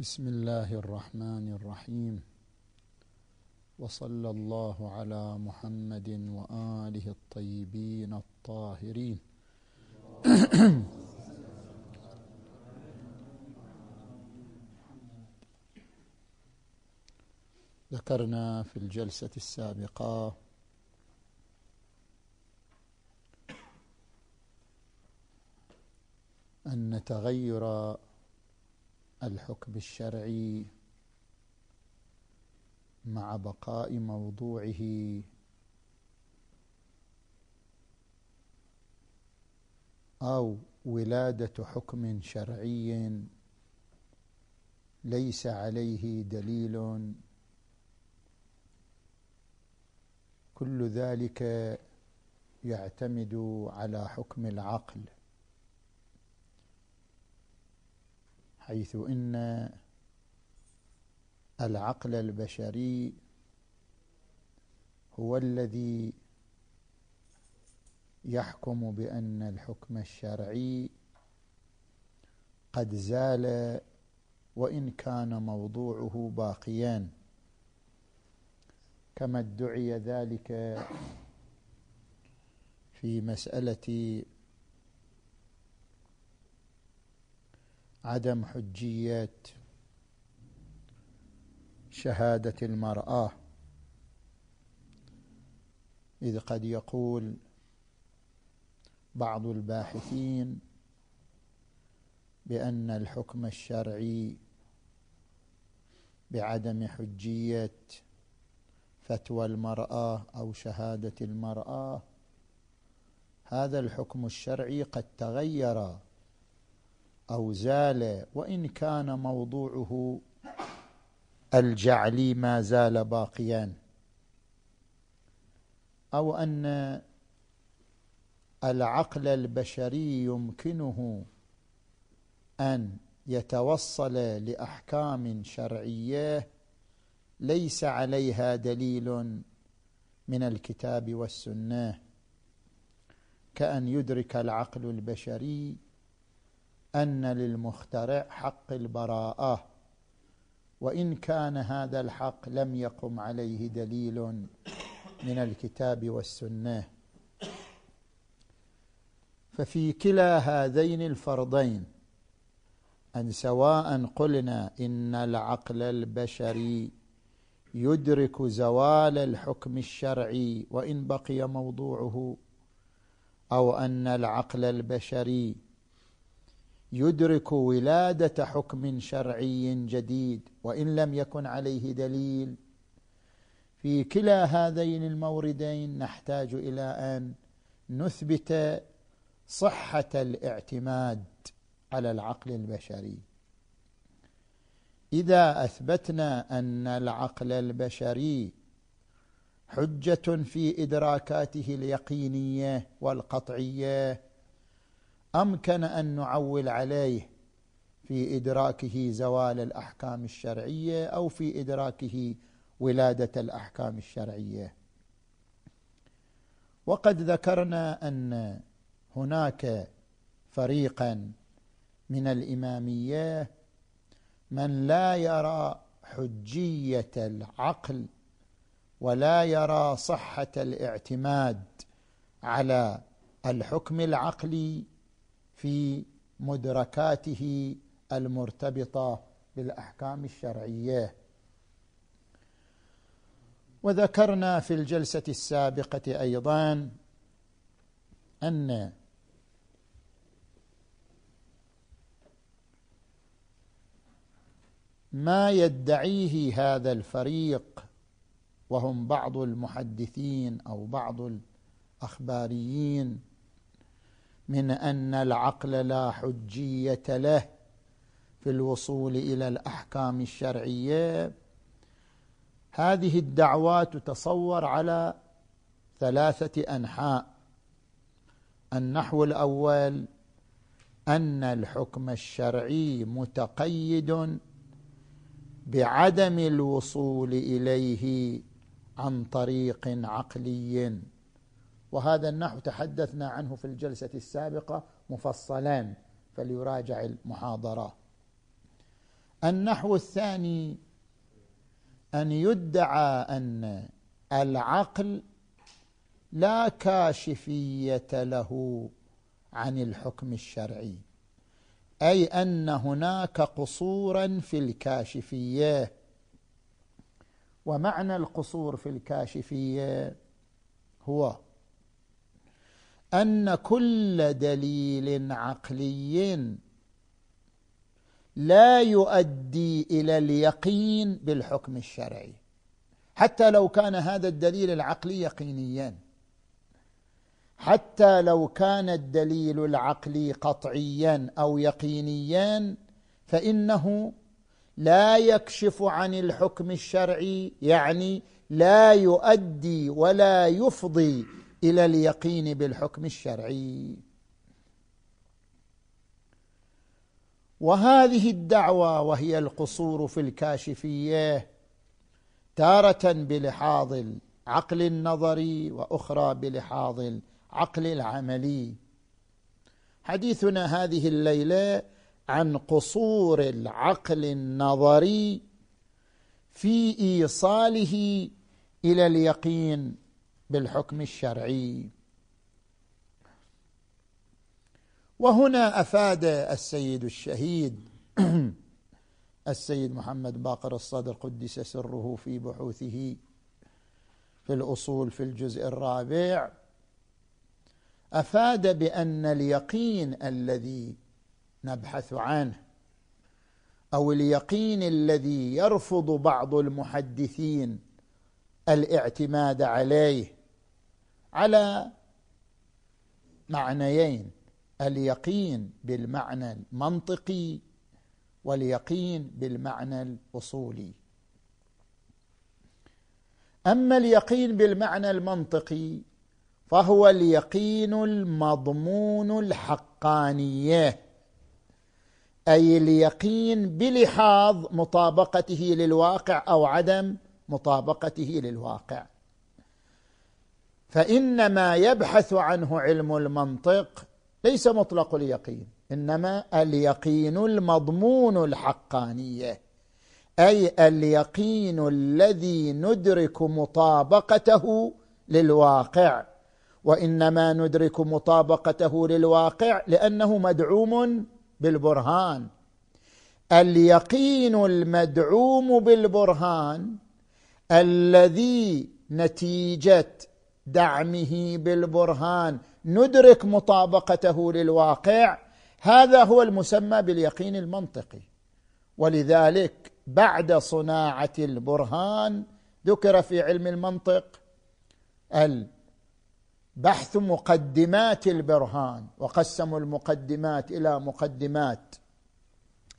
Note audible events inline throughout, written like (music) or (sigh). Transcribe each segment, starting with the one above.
بسم الله الرحمن الرحيم. وصلى الله على محمد وآله الطيبين الطاهرين. (coughs) ذكرنا في الجلسة السابقة أن تغير الحكم الشرعي مع بقاء موضوعه. أو ولادة حكم شرعي ليس عليه دليل. كل ذلك يعتمد على حكم العقل. حيث إن العقل البشري هو الذي يحكم بأن الحكم الشرعي قد زال وإن كان موضوعه باقيا كما ادعي ذلك في مسألة عدم حجيه شهادة المرأة. إذ قد يقول بعض الباحثين بأن الحكم الشرعي بعدم حجيه فتوى المرأة أو شهادة المرأة. هذا الحكم الشرعي قد تغير. أو زال وإن كان موضوعه الجعلي ما زال باقيا أو أن العقل البشري يمكنه أن يتوصل لأحكام شرعية ليس عليها دليل من الكتاب والسنة كأن يدرك العقل البشري أن للمخترع حق البراءة وإن كان هذا الحق لم يقم عليه دليل من الكتاب والسنة. ففي كلا هذين الفرضين أن سواء قلنا إن العقل البشري يدرك زوال الحكم الشرعي وإن بقي موضوعه أو أن العقل البشري يدرك ولادة حكم شرعي جديد وإن لم يكن عليه دليل. في كلا هذين الموردين نحتاج إلى أن نثبت صحة الاعتماد على العقل البشري. إذا أثبتنا أن العقل البشري حجة في إدراكاته اليقينية والقطعية أمكن أن نعول عليه في إدراكه زوال الأحكام الشرعية أو في إدراكه ولادة الأحكام الشرعية. وقد ذكرنا أن هناك فريقا من الإمامية من لا يرى حجية العقل ولا يرى صحة الاعتماد على الحكم العقلي في مدركاته المرتبطة بالأحكام الشرعية. وذكرنا في الجلسة السابقة أيضا أن ما يدعيه هذا الفريق وهم بعض المحدثين أو بعض الأخباريين من أن العقل لا حجية له في الوصول إلى الأحكام الشرعية. هذه الدعوات تتصور على ثلاثة أنحاء. النحو الأول أن الحكم الشرعي متقيد بعدم الوصول إليه عن طريق عقلي. وهذا النحو تحدثنا عنه في الجلسة السابقة مفصلا فليراجع المحاضرة. النحو الثاني أن يدعى أن العقل لا كاشفية له عن الحكم الشرعي أي أن هناك قصورا في الكاشفية. ومعنى القصور في الكاشفية هو أن كل دليل عقلي لا يؤدي إلى اليقين بالحكم الشرعي. حتى لو كان هذا الدليل العقلي يقينيا حتى لو كان الدليل العقلي قطعيا أو يقينيا فإنه لا يكشف عن الحكم الشرعي يعني لا يؤدي ولا يفضي إلى اليقين بالحكم الشرعي. وهذه الدعوة وهي القصور في الكاشفية تارة بلحاظ العقل النظري وأخرى بلحاظ العقل العملي. حديثنا هذه الليلة عن قصور العقل النظري في إيصاله إلى اليقين بالحكم الشرعي. وهنا أفاد السيد الشهيد (clears throat) السيد محمد باقر الصدر قدس سره في بحوثه في الأصول في الجزء الرابع. أفاد بأن اليقين الذي نبحث عنه أو اليقين الذي يرفض بعض المحدثين الاعتماد عليه على معنيين اليقين بالمعنى المنطقي واليقين بالمعنى الأصولي. أما اليقين بالمعنى المنطقي فهو اليقين المضمون الحقانية أي اليقين بلحاظ مطابقته للواقع أو عدم مطابقته للواقع. فان ما يبحث عنه علم المنطق ليس مطلق اليقين إنما اليقين المضمون الحقانية أي اليقين الذي ندرك مطابقته للواقع وإنما ندرك مطابقته للواقع لأنه مدعوم بالبرهان. اليقين المدعوم بالبرهان الذي نتيجة دعمه بالبرهان. ندرك مطابقته للواقع. هذا هو المسمى باليقين المنطقي. ولذلك بعد صناعة البرهان ذكر في علم المنطق البحث مقدمات البرهان وقسموا المقدمات إلى مقدمات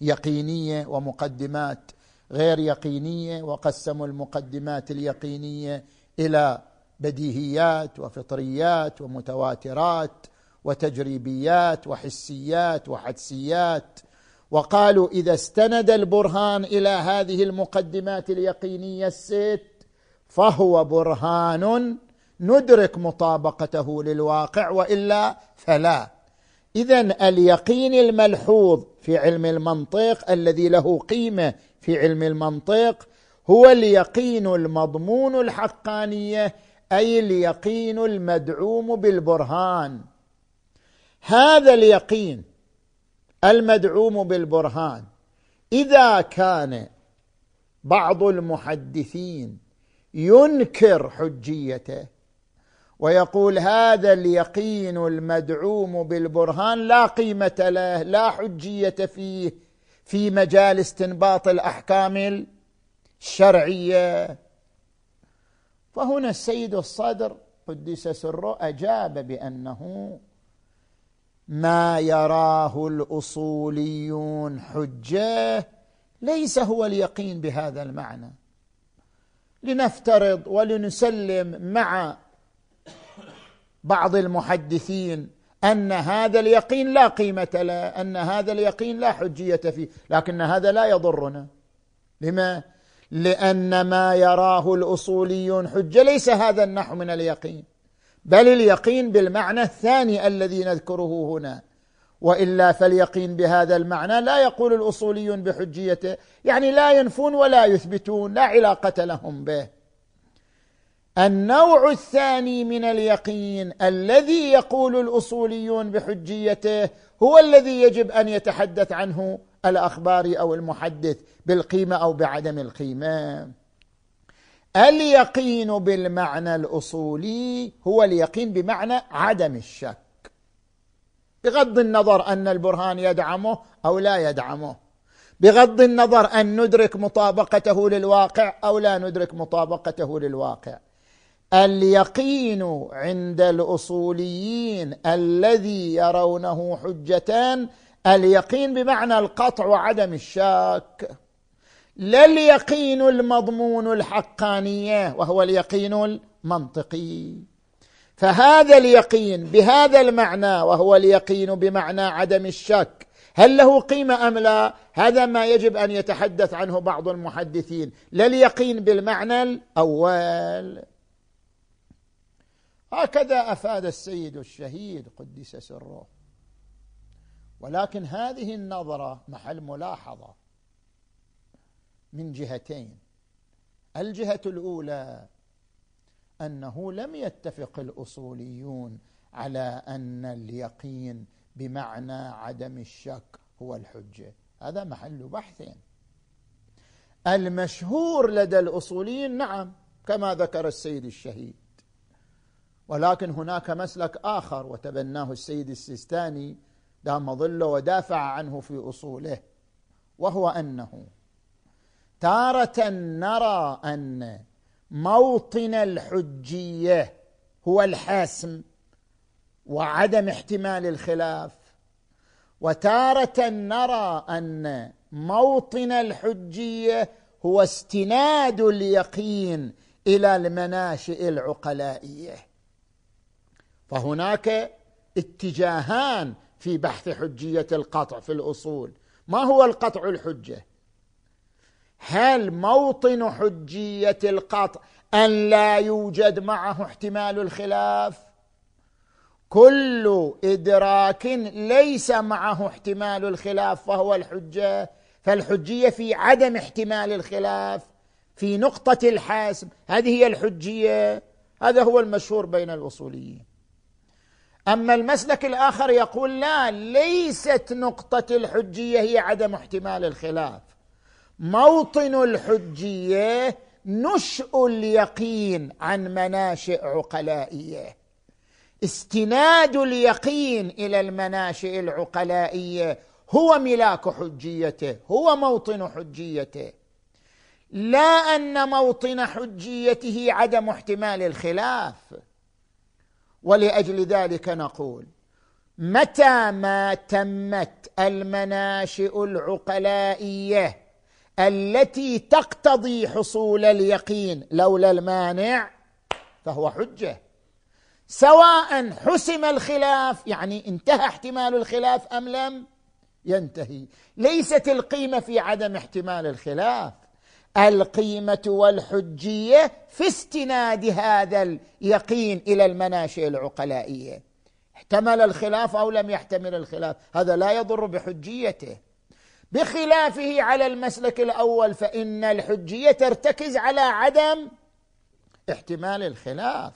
يقينية ومقدمات غير يقينية وقسموا المقدمات اليقينية إلى بديهيات وفطريات ومتواترات وتجريبيات وحسيات وحدسيات. وقالوا إذا استند البرهان إلى هذه المقدمات اليقينية الست فهو برهان ندرك مطابقته للواقع وإلا فلا. اذا اليقين الملحوظ في علم المنطق الذي له قيمة في علم المنطق هو اليقين المضمون الحقانية أي اليقين المدعوم بالبرهان. هذا اليقين المدعوم بالبرهان. إذا كان بعض المحدثين ينكر حجيته ويقول هذا اليقين المدعوم بالبرهان لا قيمة له لا حجية فيه في مجال استنباط الأحكام الشرعية. فهنا السيد الصدر قدس سره أجاب بأنه ما يراه الأصوليون حجة ليس هو اليقين بهذا المعنى. لنفترض ولنسلم مع بعض المحدثين أن هذا اليقين لا قيمة له أن هذا اليقين لا حجية فيه لكن هذا لا يضرنا. لما؟ لأن ما يراه الأصوليون حجة. ليس هذا النحو من اليقين بل اليقين بالمعنى الثاني الذي نذكره هنا. وإلا فاليقين بهذا المعنى لا يقول الأصوليون بحجيته يعني لا ينفون ولا يثبتون لا علاقة لهم به. النوع الثاني من اليقين الذي يقول الأصوليون بحجيته هو الذي يجب أن يتحدث عنه الاخباري أو المحدث بالقيمة أو بعدم القيمة. اليقين بالمعنى الأصولي هو اليقين بمعنى عدم الشك. بغض النظر أن البرهان يدعمه أو لا يدعمه. بغض النظر أن ندرك مطابقته للواقع أو لا ندرك مطابقته للواقع. اليقين عند الأصوليين الذي يرونه حجتان اليقين بمعنى القطع وعدم الشك. لا اليقين المضمون الحقانية وهو اليقين المنطقي. فهذا اليقين بهذا المعنى وهو اليقين بمعنى عدم الشك. هل له قيمة أم لا؟ هذا ما يجب أن يتحدث عنه بعض المحدثين. لا اليقين بالمعنى الأول. هكذا أفاد السيد الشهيد قدس سره. ولكن هذه النظرة محل ملاحظة من جهتين. الجهة الأولى أنه لم يتفق الأصوليون على أن اليقين بمعنى عدم الشك هو الحجة. هذا محل بحث المشهور لدى الأصوليين نعم كما ذكر السيد الشهيد. ولكن هناك مسلك آخر وتبناه السيد السيستاني دام ظله ودافع عنه في أصوله وهو أنه تارة نرى أن موطن الحجية هو الحاسم وعدم احتمال الخلاف وتارة نرى أن موطن الحجية هو استناد اليقين إلى المناشئ العقلائية. فهناك اتجاهان في بحث حجية القطع في الأصول. ما هو القطع الحجة؟ هل موطن حجية القطع أن لا يوجد معه احتمال الخلاف؟ كل إدراك ليس معه احتمال الخلاف فهو الحجة. فالحجية في عدم احتمال الخلاف. في نقطة الحاسم هذه هي الحجية. هذا هو المشهور بين الأصوليين. أما المسلك الآخر يقول لا ليست نقطة الحجية هي عدم احتمال الخلاف. موطن الحجية نشء اليقين عن مناشئ عقلائية. استناد اليقين إلى المناشئ العقلائية هو ملاك حجيته هو موطن حجيته. لا أن موطن حجيته عدم احتمال الخلاف. ولأجل ذلك نقول متى ما تمت المناشئ العقلائية التي تقتضي حصول اليقين لولا المانع فهو حجة؟ سواء حسم الخلاف يعني انتهى احتمال الخلاف أم لم؟ ينتهي. ليست القيمة في عدم احتمال الخلاف. القيمة والحجية في استناد هذا اليقين إلى المناشئ العقلائية. احتمل الخلاف أو لم يحتمل الخلاف. هذا لا يضر بحجيته. بخلافه على المسلك الأول فإن الحجية ترتكز على عدم احتمال الخلاف.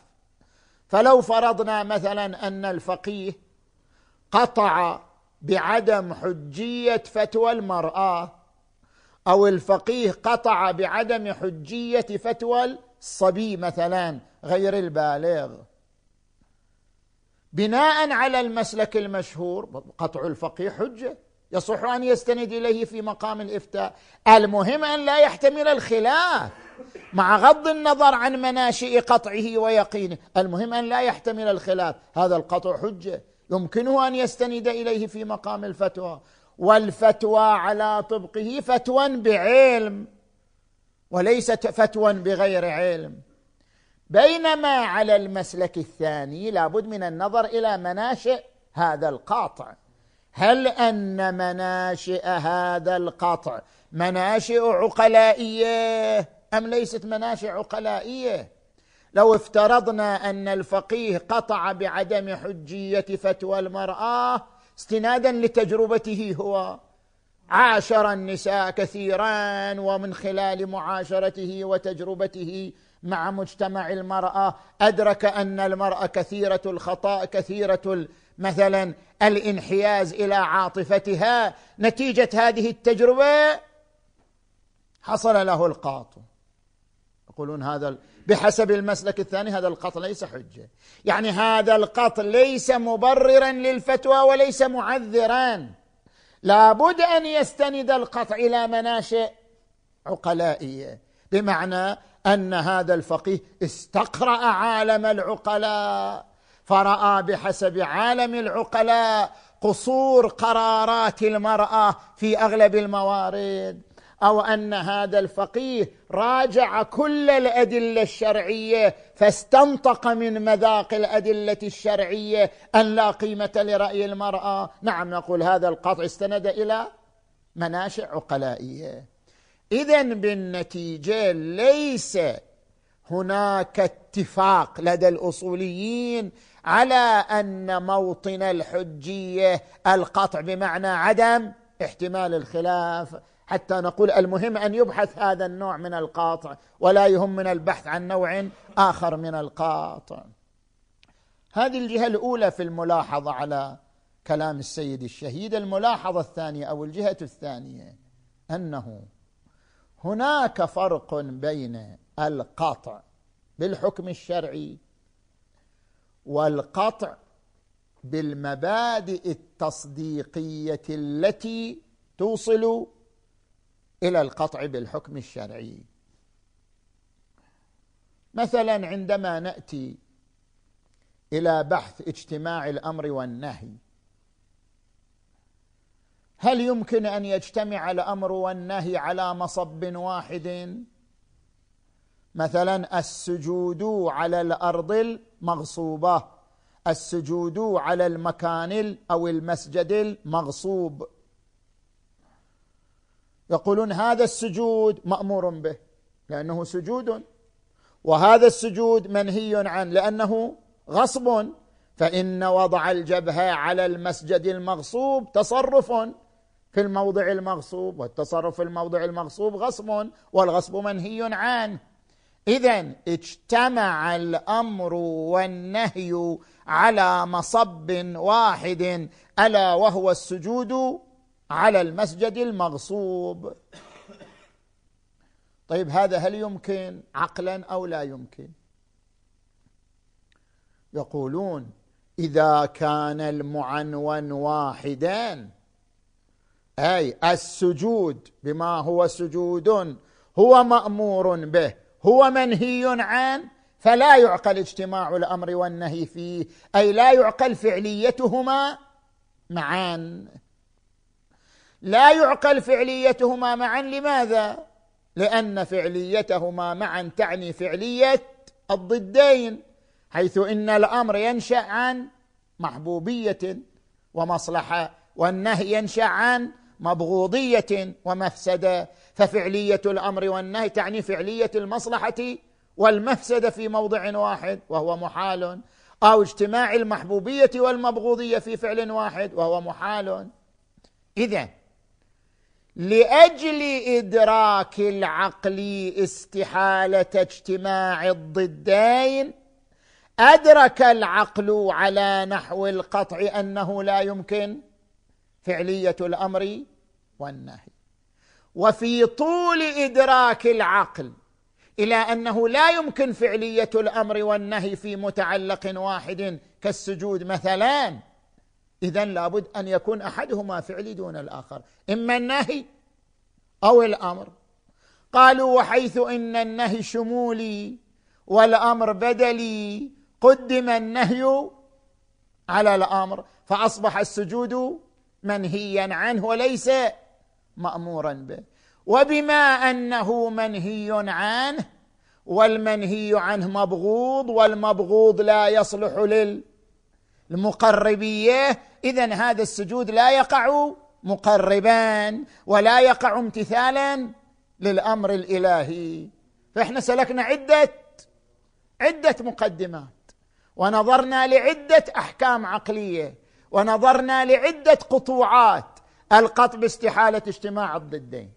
فلو فرضنا مثلا أن الفقيه قطع بعدم حجية فتوى المرأة أو الفقيه قطع بعدم حجية فتوى الصبي مثلا غير البالغ. بناء على المسلك المشهور قطع الفقيه حجة يصح أن يستند إليه في مقام الإفتاء. المهم أن لا يحتمل الخلاف مع غض النظر عن مناشئ قطعه ويقينه. المهم أن لا يحتمل الخلاف. هذا القطع حجة. يمكنه أن يستند إليه في مقام الفتوى. والفتوى على طبقه فتوى بعلم وليست فتوى بغير علم. بينما على المسلك الثاني لابد من النظر إلى مناشئ هذا القاطع. هل أن مناشئ هذا القطع مناشئ عقلائية أم ليست مناشئ عقلائية؟ لو افترضنا أن الفقيه قطع بعدم حجية فتوى المرأة استنادا لتجربته هو. عاشر النساء كثيرا ومن خلال معاشرته وتجربته مع مجتمع المرأة أدرك أن المرأة كثيرة الخطأ كثيرة مثلا الانحياز إلى عاطفتها. نتيجة هذه التجربة حصل له القاط. يقولون هذا بحسب المسلك الثاني هذا القط ليس حجة. يعني هذا القط ليس مبررا للفتوى وليس معذرا. لابد أن يستند القطع إلى مناشئ عقلائيه بمعنى أن هذا الفقيه استقرأ عالم العقلاء فرأى بحسب عالم العقلاء قصور قرارات المرأة في أغلب الموارد. أو أن هذا الفقيه راجع كل الأدلة الشرعية فاستنطق من مذاق الأدلة الشرعية أن لا قيمة لرأي المرأة. نعم نقول هذا القطع استند إلى مناشئ عقلائية. اذا بالنتيجة ليس هناك اتفاق لدى الأصوليين على أن موطن الحجية القطع بمعنى عدم احتمال الخلاف حتى نقول المهم أن يبحث هذا النوع من القاطع ولا يهم من البحث عن نوع آخر من القاطع. هذه الجهة الأولى في الملاحظة على كلام السيد الشهيد. الملاحظة الثانية أو الجهة الثانية أنه هناك فرق بين القطع بالحكم الشرعي والقطع بالمبادئ التصديقية التي توصل إلى القطع بالحكم الشرعي. مثلا عندما نأتي إلى بحث اجتماع الأمر والنهي هل يمكن أن يجتمع الأمر والنهي على مصب واحد؟ مثلا السجود على الأرض المغصوبة السجود على المكان أو المسجد المغصوب. يقولون هذا السجود مأمور به لأنه سجود. وهذا السجود منهي عنه لأنه غصب. فإن وضع الجبهة على المسجد المغصوب تصرف في الموضع المغصوب والتصرف في الموضع المغصوب غصب والغصب منهي عنه. اذا اجتمع الأمر والنهي على مصب واحد ألا وهو السجود على المسجد المغصوب. طيب هذا هل يمكن؟ عقلا أو لا يمكن؟ يقولون إذا كان المعنون واحدا أي السجود بما هو سجود هو مأمور به هو منهي عنه فلا يعقل اجتماع الأمر والنهي فيه أي لا يعقل فعليتهما معا. لا يعقل فعليتهما معا. لماذا؟ لأن فعليتهما معا تعني فعلية الضدين حيث إن الأمر ينشأ عن محبوبية ومصلحة والنهي ينشأ عن مبغوضية ومفسدة. ففعلية الأمر والنهي تعني فعلية المصلحة والمفسده في موضع واحد وهو محال أو اجتماع المحبوبية والمبغوضية في فعل واحد وهو محال. اذا لأجل إدراك العقل استحالة اجتماع الضدين أدرك العقل على نحو القطع أنه لا يمكن فعلية الأمر والنهي. وفي طول إدراك العقل إلى أنه لا يمكن فعلية الأمر والنهي في متعلق واحد كالسجود مثلا اذا لابد أن يكون أحدهما فعلي دون الآخر. إما النهي أو الأمر. قالوا وحيث إن النهي شمولي والأمر بدلي قدم النهي على الأمر فأصبح السجود منهيا عنه وليس مامورا به. وبما أنه منهي عنه والمنهي عنه مبغوض والمبغوض لا يصلح للمقربيه اذا هذا السجود لا يقع مقربا ولا يقع امتثالا للأمر الإلهي. فإحنا سلكنا عدة عدة مقدمات. ونظرنا لعدة أحكام عقلية. ونظرنا لعدة قطوعات. القطع باستحالة اجتماع الضدين.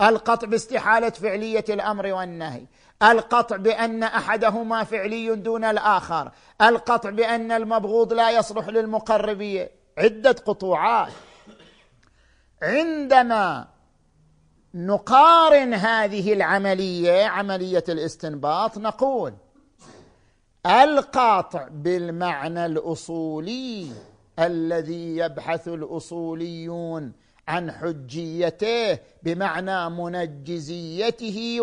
القطع باستحالة فعلية الأمر والنهي. القطع بأن أحدهما فعلي دون الآخر. القطع بأن المبغوض لا يصلح للمقربيه عدة قطوعات. عندما نقارن هذه العملية عملية الاستنباط نقول القاطع بالمعنى الأصولي الذي يبحث الأصوليون عن حجيته بمعنى منجزيته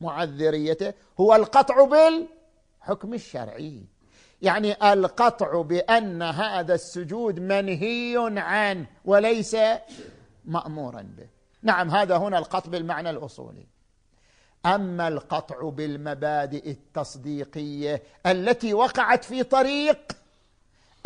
ومعذريته هو القطع بالحكم الشرعي. يعني القطع بأن هذا السجود منهي عنه وليس مأمورا به. نعم هذا هنا القطع بالمعنى الأصولي. أما القطع بالمبادئ التصديقية التي وقعت في طريق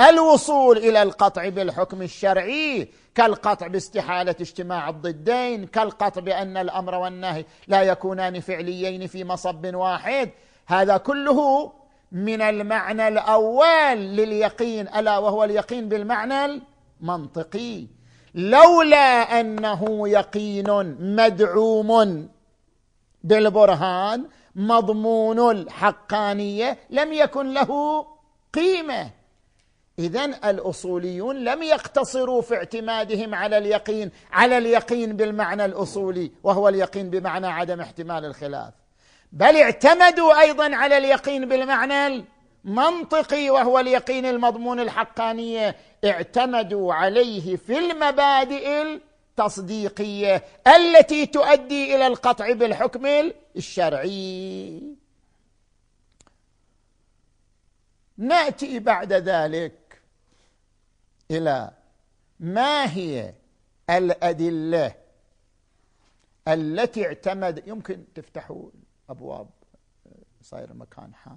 الوصول إلى القطع بالحكم الشرعي كالقطع باستحالة اجتماع الضدين كالقطع بأن الأمر والنهي لا يكونان فعليين في مصب واحد. هذا كله من المعنى الأول لليقين ألا وهو اليقين بالمعنى المنطقي. لولا أنه يقين مدعوم بالبرهان مضمون الحقانية لم يكن له قيمة. اذا الأصوليون لم يقتصروا في اعتمادهم على اليقين على اليقين بالمعنى الأصولي وهو اليقين بمعنى عدم احتمال الخلاف. بل اعتمدوا أيضا على اليقين بالمعنى المنطقي وهو اليقين المضمون الحقانية. اعتمدوا عليه في المبادئ التصديقية التي تؤدي إلى القطع بالحكم الشرعي. نأتي بعد ذلك إلى ما هي الأدلة التي اعتمد يمكن تفتحوا ابواب صاير مكان حار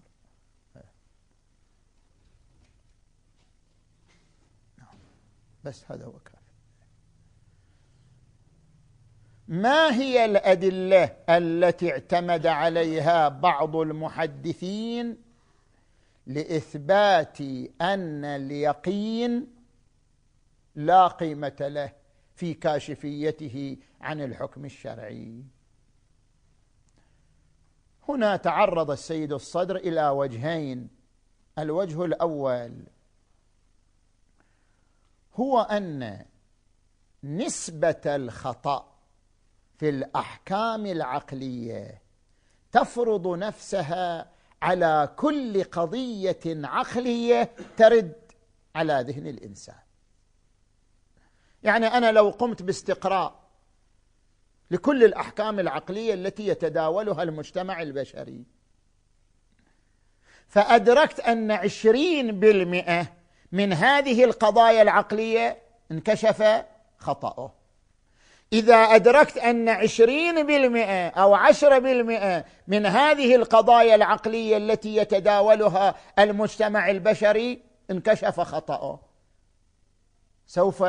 نعم. بس هذا هو كافي ما هي الأدلة التي اعتمد عليها بعض المحدثين لإثبات أن اليقين لا قيمة له في كاشفيته عن الحكم الشرعي. هنا تعرض السيد الصدر إلى وجهين. الوجه الأول هو أن نسبة الخطأ في الأحكام العقلية تفرض نفسها على كل قضية عقلية ترد على ذهن الإنسان. يعني أنا لو قمت باستقراء لكل الأحكام العقلية التي يتداولها المجتمع البشري فأدركت أن عشرين بالمئة من هذه القضايا العقلية انكشف خطأه. إذا أدركت أن عشرين بالمئة أو عشرة بالمئة من هذه القضايا العقلية التي يتداولها المجتمع البشري انكشف خطأه. سوف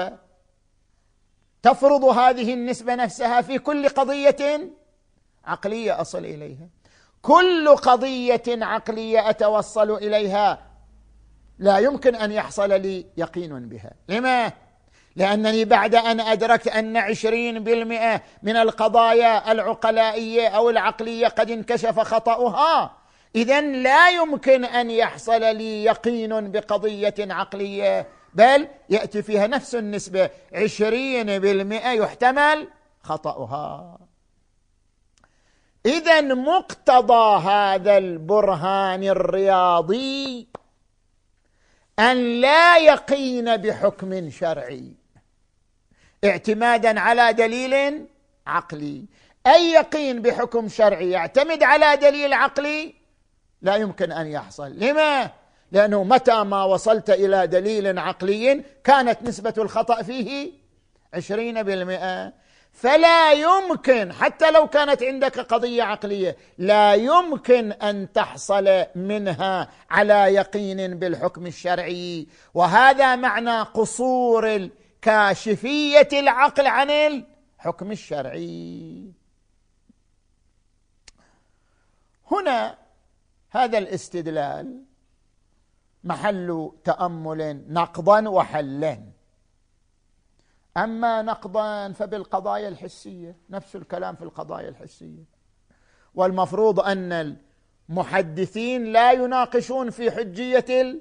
تفرض هذه النسبة نفسها في كل قضية عقلية أصل إليها. كل قضية عقلية أتوصل إليها. لا يمكن أن يحصل لي يقين بها. لما؟ لأنني بعد أن أدركت أن عشرين بالمئة من القضايا العقلائية أو العقلية قد انكشف خطأها. إذا لا يمكن أن يحصل لي يقين بقضية عقلية بل يأتي فيها نفس النسبة. عشرين بالمئة يحتمل خطأها. إذا مقتضى هذا البرهان الرياضي أن لا يقين بحكم شرعي. اعتمادا على دليل عقلي. أي يقين بحكم شرعي؟ يعتمد على دليل عقلي؟ لا يمكن أن يحصل. لما؟ لأنه متى ما وصلت إلى دليل عقلي كانت نسبة الخطأ فيه عشرين بالمئة. فلا يمكن حتى لو كانت عندك قضية عقلية لا يمكن أن تحصل منها على يقين بالحكم الشرعي. وهذا معنى قصور كاشفيه العقل عن الحكم الشرعي. هنا هذا الاستدلال. محل تأمل نقضا وحلا أما نقضا فبالقضايا الحسية نفس الكلام في القضايا الحسية. والمفروض أن المحدثين لا يناقشون في حجية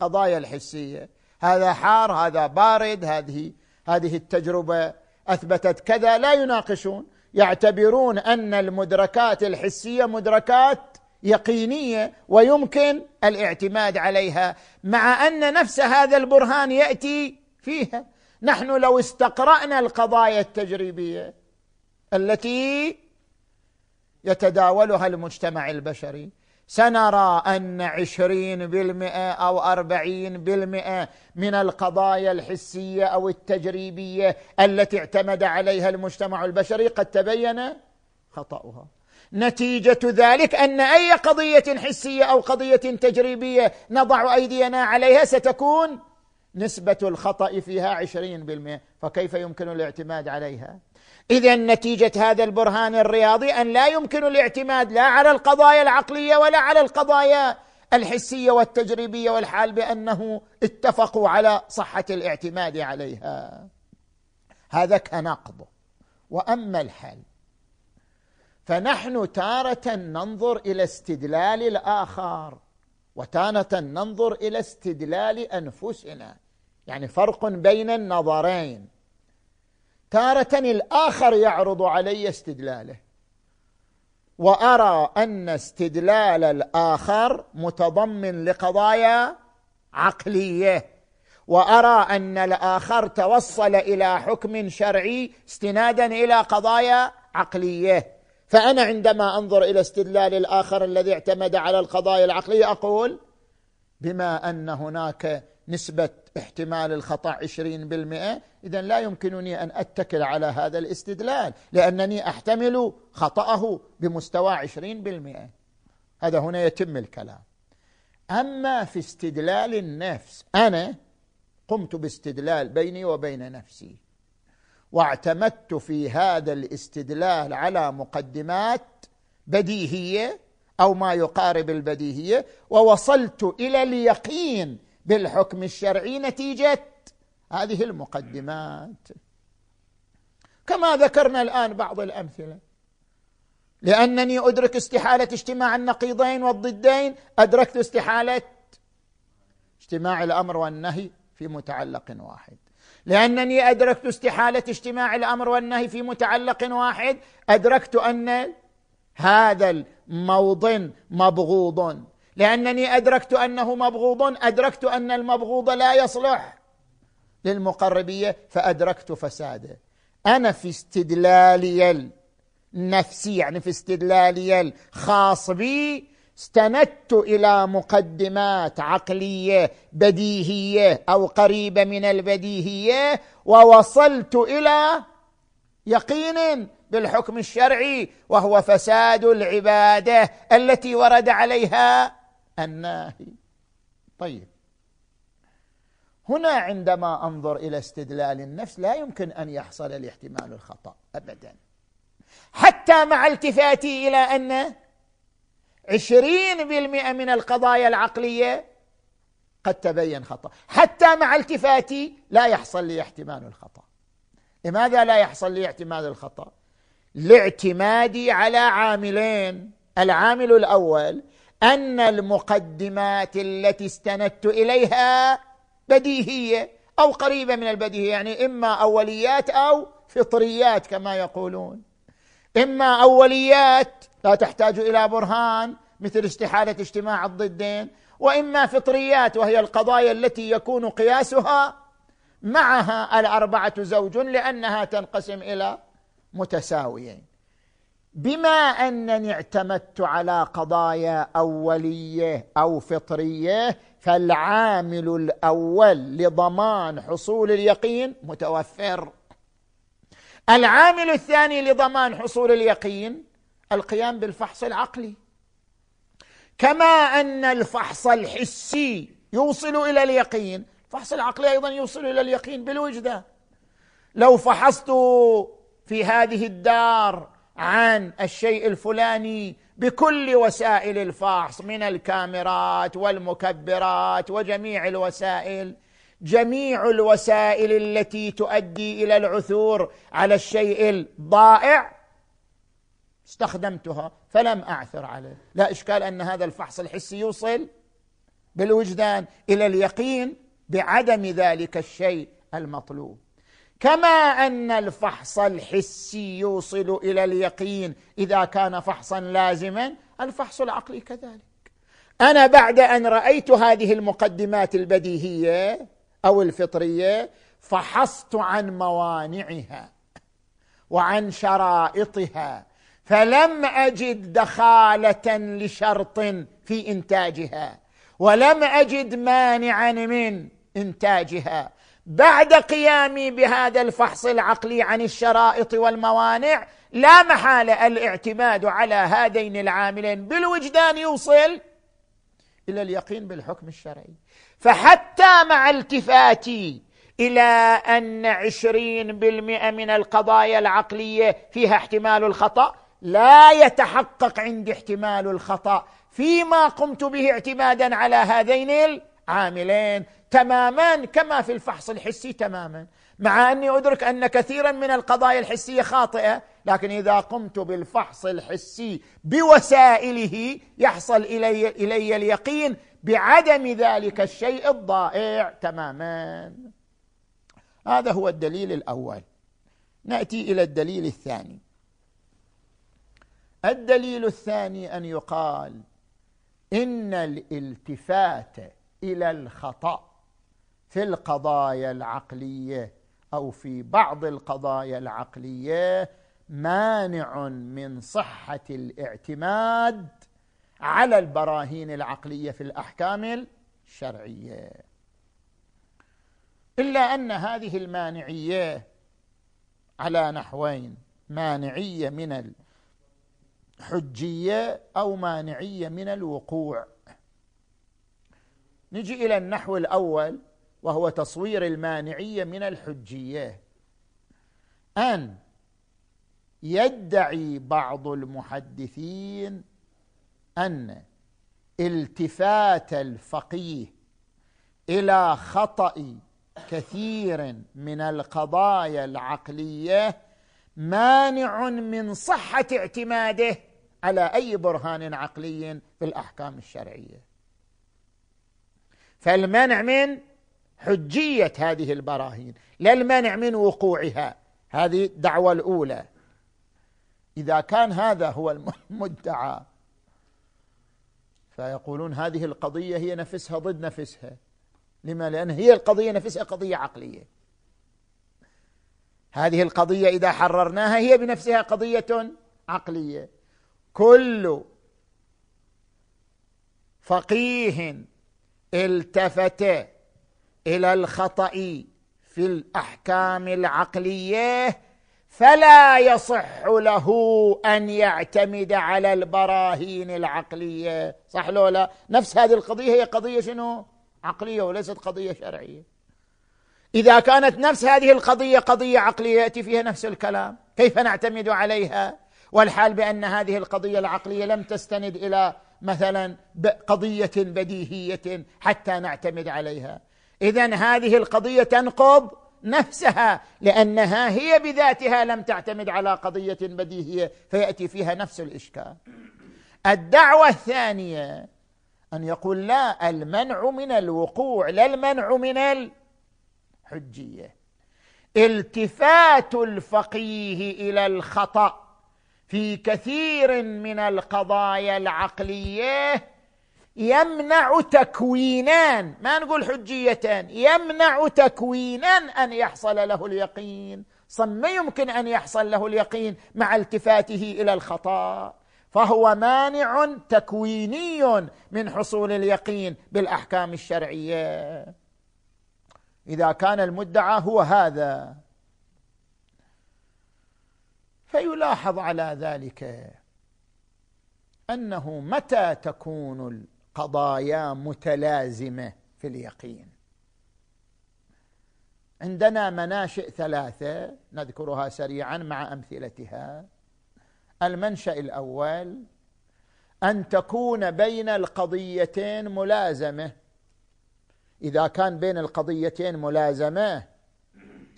القضايا الحسية. هذا حار هذا بارد هذه هذه التجربة أثبتت كذا لا يناقشون. يعتبرون أن المدركات الحسية مدركات يقينية ويمكن الاعتماد عليها مع أن نفس هذا البرهان يأتي فيها. نحن لو استقرأنا القضايا التجريبية التي يتداولها المجتمع البشري سنرى أن عشرين بالمئة أو أربعين بالمئة من القضايا الحسية أو التجريبية التي اعتمد عليها المجتمع البشري قد تبين خطأها. نتيجة ذلك أن أي قضية حسية أو قضية تجريبية نضع أيدينا عليها ستكون نسبة الخطأ فيها عشرين بالمئة فكيف يمكن الاعتماد عليها؟ إذا نتيجة هذا البرهان الرياضي أن لا يمكن الاعتماد لا على القضايا العقلية ولا على القضايا الحسية والتجريبية والحال بأنه اتفقوا على صحة الاعتماد عليها. هذا كنقض. وأما الحل فنحن تارة ننظر إلى استدلال الآخر وتارة ننظر إلى استدلال أنفسنا. يعني فرق بين النظرين. تارة الآخر يعرض علي استدلاله. وأرى أن استدلال الآخر متضمن لقضايا عقلية. وأرى أن الآخر توصل إلى حكم شرعي استنادا إلى قضايا عقلية. فأنا عندما أنظر إلى استدلال الآخر الذي اعتمد على القضايا العقلية أقول بما أن هناك نسبة احتمال الخطأ عشرين بالمئة إذا لا يمكنني أن أتكل على هذا الاستدلال لأنني أحتمل خطأه بمستوى عشرين بالمئة. هذا هنا يتم الكلام. أما في استدلال النفس أنا قمت باستدلال بيني وبين نفسي. واعتمدت في هذا الاستدلال على مقدمات بديهية أو ما يقارب البديهية ووصلت إلى اليقين بالحكم الشرعي نتيجة هذه المقدمات. كما ذكرنا الآن بعض الأمثلة. لأنني أدرك استحالة اجتماع النقيضين والضدين أدركت استحالة اجتماع الأمر والنهي في متعلق واحد. لأنني أدركت استحالة اجتماع الأمر والنهي في متعلق واحد. أدركت أن هذا الموضن مبغوض. لأنني أدركت أنه مبغوض. أدركت أن المبغوض لا يصلح للمقربية فأدركت فساده أنا في استدلالي النفسي يعني في استدلالي الخاص بي استندت إلى مقدمات عقلية بديهية أو قريبة من البديهية ووصلت إلى يقين بالحكم الشرعي وهو فساد العبادة التي ورد عليها الناهي. طيب. هنا عندما أنظر إلى استدلال النفس لا يمكن أن يحصل الاحتمال الخطأ ابدا. حتى مع التفاتي إلى أن عشرين بالمئة من القضايا العقلية قد تبين خطأ. حتى مع التفاتي لا يحصل لي احتمال الخطأ. لماذا لا يحصل لي احتمال الخطأ؟ لاعتمادي على عاملين. العامل الأول أن المقدمات التي استندت إليها بديهية أو قريبة من البديهية يعني إما أوليات أو فطريات كما يقولون. إما أوليات لا تحتاج إلى برهان مثل استحالة اجتماع الضدين وإما فطريات وهي القضايا التي يكون قياسها معها الأربعة زوج لأنها تنقسم إلى متساويين. بما أنني اعتمدت على قضايا أولية أو فطرية فالعامل الأول لضمان حصول اليقين متوفر. العامل الثاني لضمان حصول اليقين القيام بالفحص العقلي. كما أن الفحص الحسي يوصل إلى اليقين الفحص العقلي أيضا يوصل إلى اليقين بالوجدة. لو فحصت في هذه الدار عن الشيء الفلاني بكل وسائل الفحص من الكاميرات والمكبرات وجميع الوسائل جميع الوسائل التي تؤدي إلى العثور على الشيء الضائع استخدمتها فلم أعثر عليه. لا إشكال أن هذا الفحص الحسي يوصل بالوجدان إلى اليقين بعدم ذلك الشيء المطلوب. كما أن الفحص الحسي يوصل إلى اليقين إذا كان فحصا لازما الفحص العقلي كذلك. أنا بعد أن رأيت هذه المقدمات البديهية أو الفطرية فحصت عن موانعها وعن شرائطها فلم أجد دخالة لشرط في إنتاجها ولم أجد مانعا من إنتاجها. بعد قيامي بهذا الفحص العقلي عن الشرائط والموانع لا محاله الاعتماد على هذين العاملين بالوجدان يوصل إلى اليقين بالحكم الشرعي. فحتى مع التفاتي إلى أن عشرين بالمئة من القضايا العقلية فيها احتمال الخطأ لا يتحقق عندي احتمال الخطأ. فيما قمت به اعتمادا على هذين العاملين تماما كما في الفحص الحسي تماما. مع أني أدرك أن كثيرا من القضايا الحسية خاطئة لكن إذا قمت بالفحص الحسي بوسائله يحصل الي إلي اليقين بعدم ذلك الشيء الضائع تماما. هذا هو الدليل الأول. نأتي إلى الدليل الثاني. الدليل الثاني أن يقال إن الالتفات إلى الخطأ في القضايا العقلية أو في بعض القضايا العقلية مانع من صحة الاعتماد على البراهين العقلية في الأحكام الشرعية. إلا أن هذه المانعية على نحوين مانعية من الحجية أو مانعية من الوقوع. نجي إلى النحو الأول وهو تصوير المانعية من الحجية. أن يدعي بعض المحدثين أن التفات الفقيه إلى خطأ كثير من القضايا العقلية مانع من صحة اعتماده على أي برهان عقلي في الأحكام الشرعية. فالمنع من حجية هذه البراهين لا المنع من وقوعها. هذه الدعوة الأولى. إذا كان هذا هو المدعى فيقولون هذه القضية هي نفسها ضد نفسها. لما؟ لأن هي القضية نفسها قضية عقلية. هذه القضية إذا حررناها هي بنفسها قضية عقلية. كل فقيه التفت إلى الخطأ في الأحكام العقلية فلا يصح له أن يعتمد على البراهين العقلية. صح لو لا؟ نفس هذه القضية هي قضية شنو؟ عقلية وليست قضية شرعية. إذا كانت نفس هذه القضية قضية عقلية يأتي فيها نفس الكلام. كيف نعتمد عليها؟ والحال بأن هذه القضية العقلية لم تستند إلى مثلا قضية بديهية حتى نعتمد عليها. اذا هذه القضية تنقض نفسها لأنها هي بذاتها لم تعتمد على قضية بديهية فيأتي فيها نفس الإشكال. الدعوة الثانية أن يقول لا المنع من الوقوع لا المنع من الحجية. التفات الفقيه إلى الخطأ في كثير من القضايا العقلية يمنع تكوينان. ما نقول حجيتان. يمنع تكوينا أن يحصل له اليقين. ما يمكن أن يحصل له اليقين مع التفاته إلى الخطأ. فهو مانع تكويني من حصول اليقين بالأحكام الشرعية. إذا كان المدعى هو هذا. فيلاحظ على ذلك أنه متى تكون القضايا متلازمة في اليقين. عندنا مناشئ ثلاثة نذكرها سريعا مع أمثلتها. المنشأ الأول أن تكون بين القضيتين ملازمة. إذا كان بين القضيتين ملازمة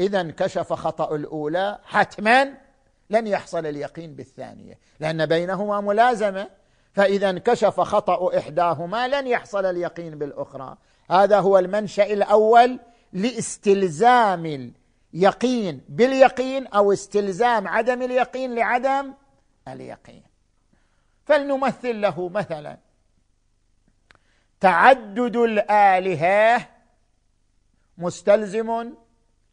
إذا انكشف خطأ الأولى حتما لن يحصل اليقين بالثانية لأن بينهما ملازمة. فإذا انكشف خطأ إحداهما لن يحصل اليقين بالأخرى. هذا هو المنشأ الأول لاستلزام اليقين باليقين أو استلزام عدم اليقين لعدم اليقين. فلنمثل له مثلا. تعدد الآلهة مستلزم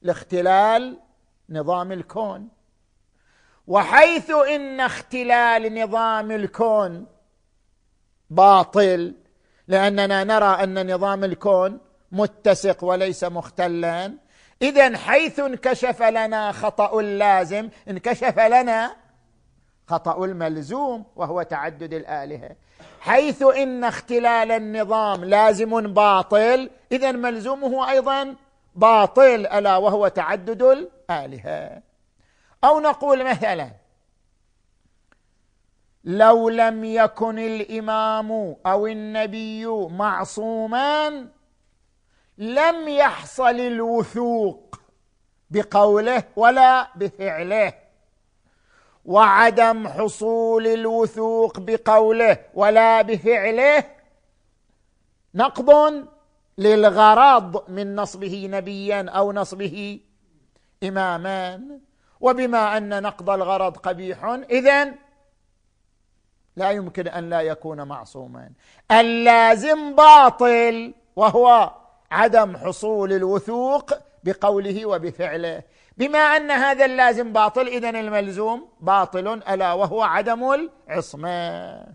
لاختلال نظام الكون. وحيث إن اختلال نظام الكون باطل لأننا نرى أن نظام الكون متسق وليس مختلا إذا حيث انكشف لنا خطأ اللازم انكشف لنا خطأ الملزوم وهو تعدد الآلهة. حيث إن اختلال النظام لازم باطل إذا ملزومه أيضا باطل ألا وهو تعدد الآلهة. أو نقول مثلا لو لم يكن الإمام أو النبي معصوما لم يحصل الوثوق بقوله ولا بفعله. وعدم حصول الوثوق بقوله ولا بفعله نقض للغرض من نصبه نبيا أو نصبه اماما. وبما أن نقض الغرض قبيح إذن لا يمكن أن لا يكون معصوما. اللازم باطل وهو عدم حصول الوثوق بقوله وبفعله. بما أن هذا اللازم باطل اذا الملزوم باطل ألا وهو عدم العصمة.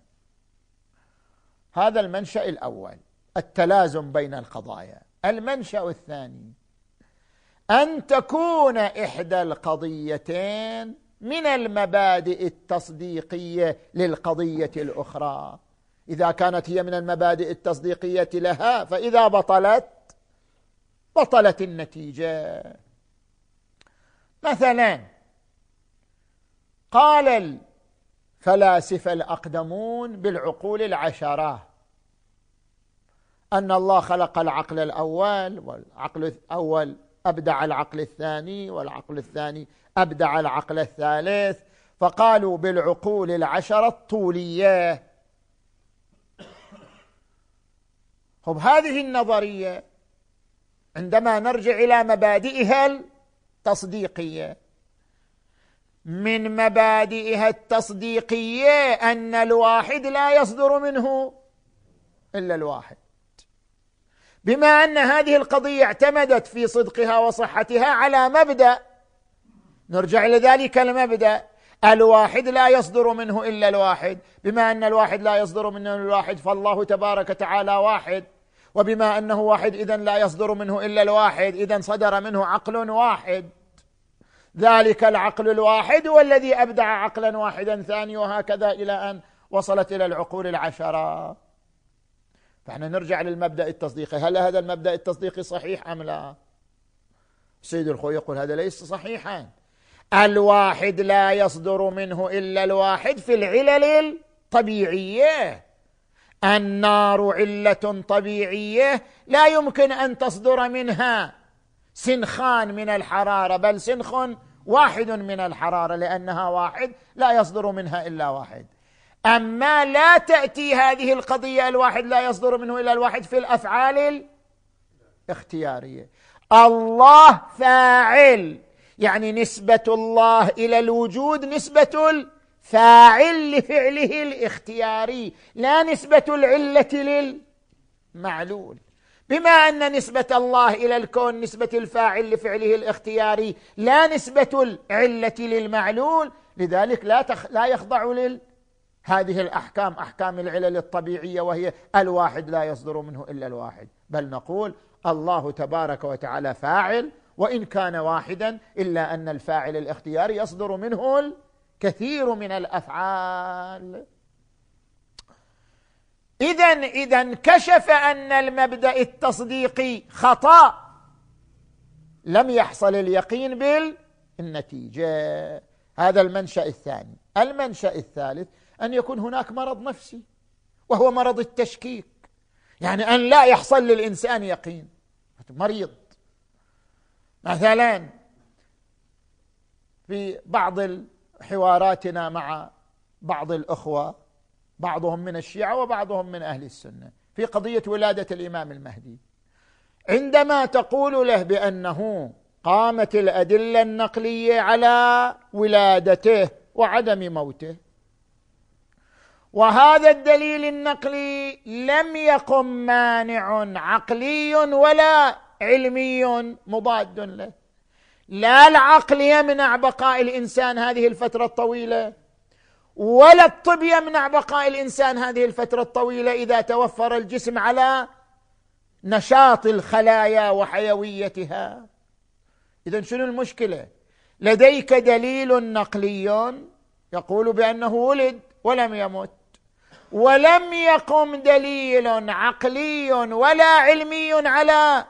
هذا المنشأ الأول التلازم بين القضايا. المنشأ الثاني أن تكون إحدى القضيتين من المبادئ التصديقية للقضية الأخرى. إذا كانت هي من المبادئ التصديقية لها فإذا بطلت بطلت النتيجة. مثلا قال الفلاسفة الأقدمون بالعقول العشرة أن الله خلق العقل الأول والعقل الأول أبدع العقل الثاني والعقل الثاني أبدع العقل الثالث فقالوا بالعقول العشره الطولية. خب هذه النظرية عندما نرجع إلى مبادئها التصديقية. من مبادئها التصديقية أن الواحد لا يصدر منه إلا الواحد. بما أن هذه القضية اعتمدت في صدقها وصحتها على مبدأ نرجع إلى ذلك المبدا الواحد لا يصدر منه إلا الواحد. بما أن الواحد لا يصدر منه الواحد فالله تبارك وتعالى واحد. وبما أنه واحد اذا لا يصدر منه إلا الواحد. اذا صدر منه عقل واحد. ذلك العقل الواحد هو الذي أبدع عقلا واحدا ثاني وهكذا إلى أن وصلت إلى العقول العشرة. فإحنا نرجع للمبدأ التصديقي هل هذا المبدأ التصديقي صحيح أم لا؟ سيد الخوي يقول هذا ليس صحيحا. الواحد لا يصدر منه إلا الواحد في العلل الطبيعية. النار علة طبيعية لا يمكن أن تصدر منها. سنخان من الحرارة بل سنخ واحد من الحرارة لأنها واحد لا يصدر منها إلا واحد. أما لا تأتي هذه القضية الواحد لا يصدر منه إلا الواحد في الأفعال الاختيارية. الله فاعل. يعني نسبة الله إلى الوجود نسبة الفاعل لفعله الاختياري لا نسبة العلة للمعلول. بما أن نسبة الله إلى الكون نسبة الفاعل لفعله الاختياري لا نسبة العلة للمعلول لذلك لا تخ... لا يخضع لل هذه الأحكام أحكام العلل الطبيعية وهي الواحد لا يصدر منه إلا الواحد. بل نقول الله تبارك وتعالى فاعل وإن كان واحدا إلا أن الفاعل الاختياري يصدر منه الكثير من الأفعال. اذا اذا انكشف أن المبدأ التصديقي خطأ. لم يحصل اليقين بالنتيجة. هذا المنشأ الثاني. المنشأ الثالث أن يكون هناك مرض نفسي وهو مرض التشكيك. يعني أن لا يحصل للإنسان يقين. مريض. مثلا في بعض حواراتنا مع بعض الأخوة بعضهم من الشيعة وبعضهم من أهل السنة في قضية ولادة الإمام المهدي. عندما تقول له بأنه قامت الأدلة النقلية على ولادته وعدم موته وهذا الدليل النقلي لم يقم مانع عقلي ولا علمي مضاد له. لا العقل يمنع بقاء الإنسان هذه الفترة الطويلة ولا الطب يمنع بقاء الإنسان هذه الفترة الطويلة إذا توفر الجسم على نشاط الخلايا وحيويتها. اذا شنو المشكلة؟ لديك دليل نقلي يقول بأنه ولد ولم يمت ولم يقم دليل عقلي ولا علمي على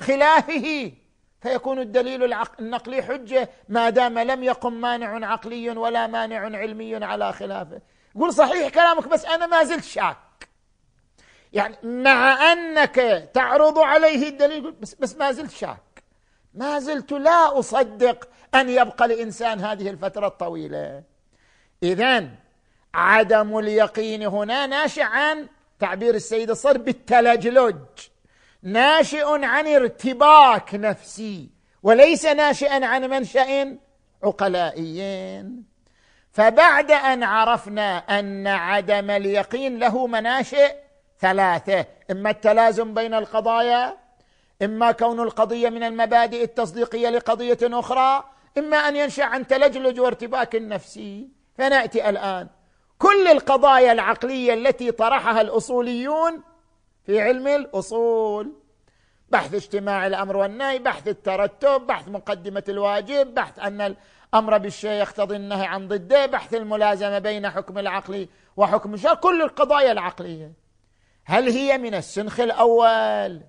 خلافه فيكون الدليل النقلي حجة ما دام لم يقم مانع عقلي ولا مانع علمي على خلافه. قل صحيح كلامك بس أنا ما زلت شاك. يعني مع أنك تعرض عليه الدليل بس, بس ما زلت شاك. ما زلت لا أصدق أن يبقى الإنسان هذه الفترة الطويلة. اذا عدم اليقين هنا ناشئ عن تعبير السيد الصدر بالتلجلج ناشئ عن ارتباك نفسي وليس ناشئا عن منشأ عقلائيين. فبعد أن عرفنا أن عدم اليقين له مناشئ ثلاثة إما التلازم بين القضايا إما كون القضية من المبادئ التصديقية لقضية أخرى إما أن ينشأ عن تلجلج وارتباك نفسي. فنأتي الآن. كل القضايا العقلية التي طرحها الأصوليون في علم الأصول. بحث اجتماع الأمر والنهي بحث الترتب بحث مقدمة الواجب بحث أن الأمر بالشيء يقتضي النهي عن ضده بحث الملازمة بين حكم العقل وحكم الشرع كل القضايا العقلية. هل هي من السنخ الأول؟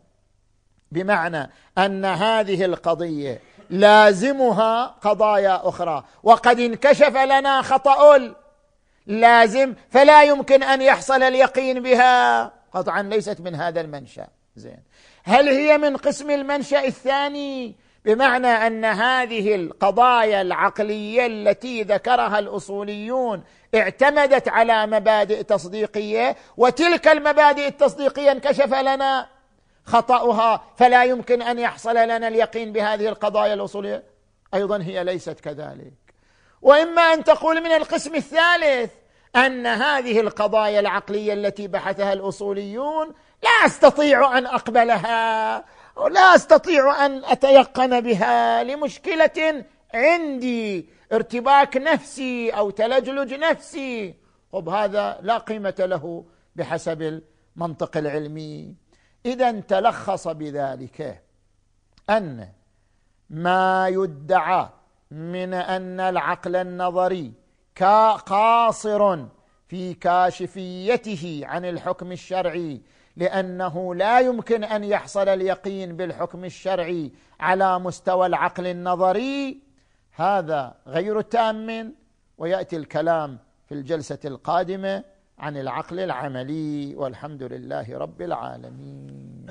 بمعنى أن هذه القضية لازمها قضايا أخرى وقد انكشف لنا خطأ لازم فلا يمكن أن يحصل اليقين بها. قطعا ليست من هذا المنشأ. زين. هل هي من قسم المنشأ الثاني؟ بمعنى أن هذه القضايا العقلية التي ذكرها الأصوليون اعتمدت على مبادئ تصديقية وتلك المبادئ التصديقية انكشف لنا خطأها فلا يمكن أن يحصل لنا اليقين بهذه القضايا الأصولية. أيضا هي ليست كذلك. وإما أن تقول من القسم الثالث أن هذه القضايا العقلية التي بحثها الأصوليون لا أستطيع أن أقبلها ولا أستطيع أن أتيقن بها لمشكلة عندي ارتباك نفسي أو تلجلج نفسي. طب هذا لا قيمة له بحسب المنطق العلمي. إذا تلخص بذلك أن ما يدعى من أن العقل النظري قاصر في كاشفيته عن الحكم الشرعي لأنه لا يمكن أن يحصل اليقين بالحكم الشرعي على مستوى العقل النظري. هذا غير تام ويأتي الكلام في الجلسة القادمة عن العقل العملي والحمد لله رب العالمين.